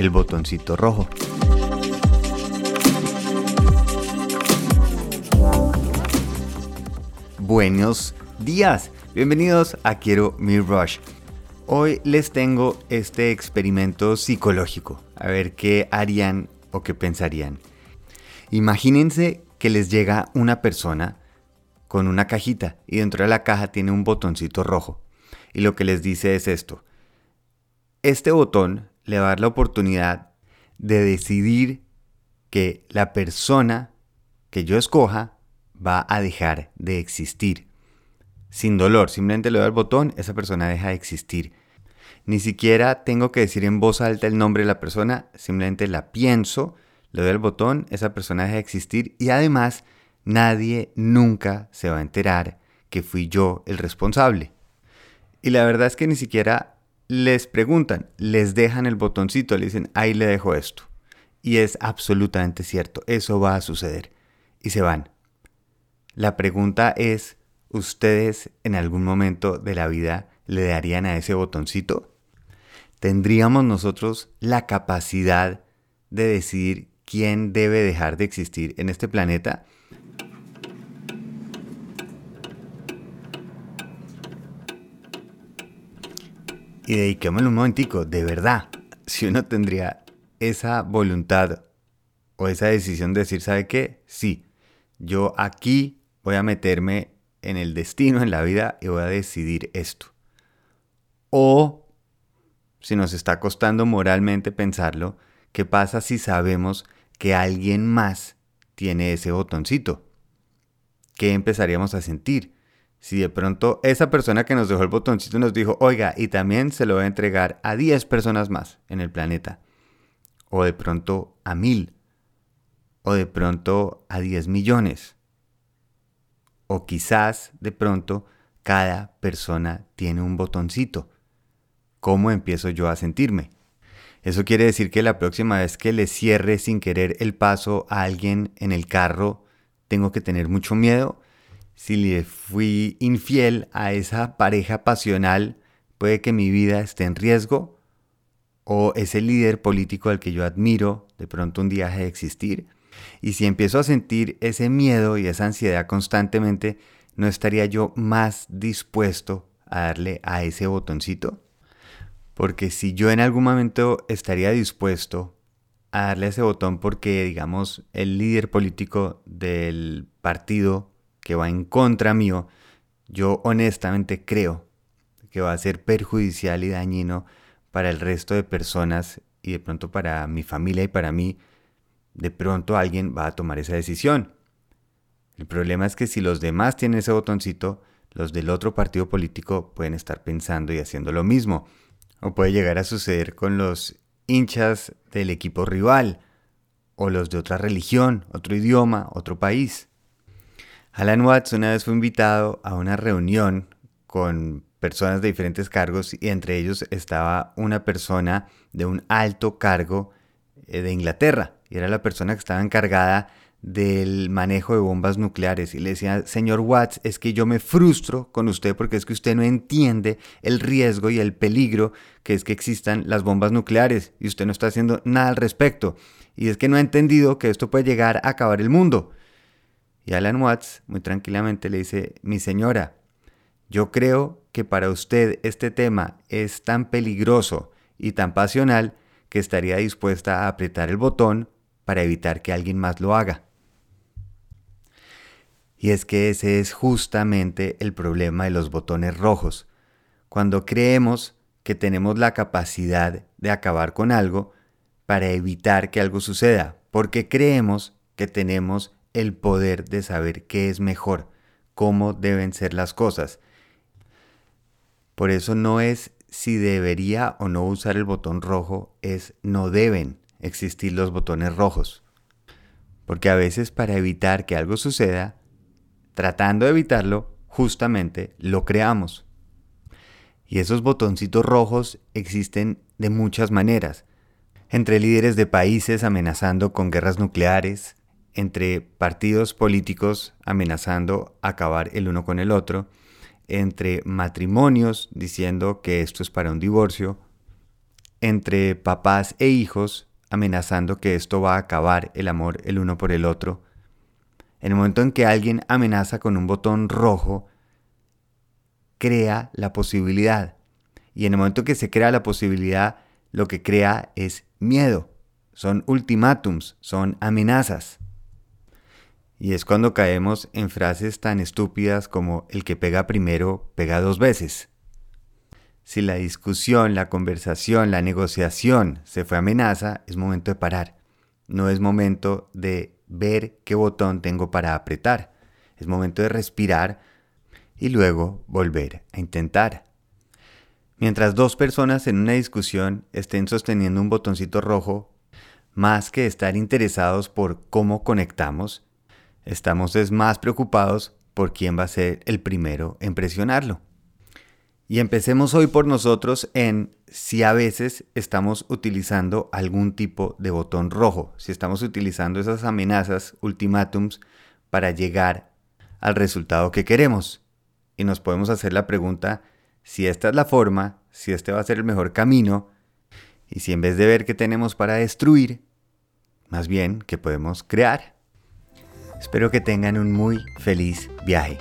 el botoncito rojo. Buenos días, bienvenidos a Quiero Mi Rush. Hoy les tengo este experimento psicológico, a ver qué harían o qué pensarían. Imagínense que les llega una persona con una cajita y dentro de la caja tiene un botoncito rojo. Y lo que les dice es esto. Este botón le va a dar la oportunidad de decidir que la persona que yo escoja va a dejar de existir. Sin dolor, simplemente le doy al botón, esa persona deja de existir. Ni siquiera tengo que decir en voz alta el nombre de la persona, simplemente la pienso, le doy al botón, esa persona deja de existir y además nadie nunca se va a enterar que fui yo el responsable. Y la verdad es que ni siquiera les preguntan, les dejan el botoncito, le dicen, ahí le dejo esto. Y es absolutamente cierto, eso va a suceder. Y se van. La pregunta es, ¿ustedes en algún momento de la vida le darían a ese botoncito? ¿Tendríamos nosotros la capacidad de decidir quién debe dejar de existir en este planeta? Y dediquémosle un momentico, de verdad, si uno tendría esa voluntad o esa decisión de decir, ¿sabe qué? Sí, yo aquí voy a meterme en el destino, en la vida, y voy a decidir esto. O, si nos está costando moralmente pensarlo, ¿qué pasa si sabemos que alguien más tiene ese botoncito? ¿Qué empezaríamos a sentir? Si de pronto esa persona que nos dejó el botoncito nos dijo, oiga, y también se lo voy a entregar a 10 personas más en el planeta. O de pronto a mil. O de pronto a 10 millones. O quizás de pronto cada persona tiene un botoncito. ¿Cómo empiezo yo a sentirme? Eso quiere decir que la próxima vez que le cierre sin querer el paso a alguien en el carro, tengo que tener mucho miedo si le fui infiel a esa pareja pasional, puede que mi vida esté en riesgo, o ese líder político al que yo admiro, de pronto un día de existir. Y si empiezo a sentir ese miedo y esa ansiedad constantemente, ¿no estaría yo más dispuesto a darle a ese botoncito? Porque si yo en algún momento estaría dispuesto a darle a ese botón porque, digamos, el líder político del partido que va en contra mío, yo honestamente creo que va a ser perjudicial y dañino para el resto de personas y de pronto para mi familia y para mí, de pronto alguien va a tomar esa decisión. El problema es que si los demás tienen ese botoncito, los del otro partido político pueden estar pensando y haciendo lo mismo. O puede llegar a suceder con los hinchas del equipo rival, o los de otra religión, otro idioma, otro país. Alan Watts una vez fue invitado a una reunión con personas de diferentes cargos y entre ellos estaba una persona de un alto cargo eh, de Inglaterra y era la persona que estaba encargada del manejo de bombas nucleares y le decía, señor Watts, es que yo me frustro con usted porque es que usted no entiende el riesgo y el peligro que es que existan las bombas nucleares y usted no está haciendo nada al respecto. Y es que no ha entendido que esto puede llegar a acabar el mundo. Y Alan Watts muy tranquilamente le dice, mi señora, yo creo que para usted este tema es tan peligroso y tan pasional que estaría dispuesta a apretar el botón para evitar que alguien más lo haga. Y es que ese es justamente el problema de los botones rojos. Cuando creemos que tenemos la capacidad de acabar con algo para evitar que algo suceda, porque creemos que tenemos el poder de saber qué es mejor, cómo deben ser las cosas. Por eso no es si debería o no usar el botón rojo, es no deben existir los botones rojos. Porque a veces para evitar que algo suceda, tratando de evitarlo, justamente lo creamos. Y esos botoncitos rojos existen de muchas maneras, entre líderes de países amenazando con guerras nucleares, entre partidos políticos amenazando acabar el uno con el otro, entre matrimonios diciendo que esto es para un divorcio, entre papás e hijos amenazando que esto va a acabar el amor el uno por el otro. En el momento en que alguien amenaza con un botón rojo, crea la posibilidad. Y en el momento que se crea la posibilidad, lo que crea es miedo. Son ultimátums, son amenazas. Y es cuando caemos en frases tan estúpidas como el que pega primero pega dos veces. Si la discusión, la conversación, la negociación se fue amenaza, es momento de parar. No es momento de ver qué botón tengo para apretar. Es momento de respirar y luego volver a intentar. Mientras dos personas en una discusión estén sosteniendo un botoncito rojo, más que estar interesados por cómo conectamos, estamos más preocupados por quién va a ser el primero en presionarlo. Y empecemos hoy por nosotros en si a veces estamos utilizando algún tipo de botón rojo, si estamos utilizando esas amenazas, ultimátums, para llegar al resultado que queremos. Y nos podemos hacer la pregunta si esta es la forma, si este va a ser el mejor camino, y si en vez de ver qué tenemos para destruir, más bien que podemos crear. Espero que tengan un muy feliz viaje.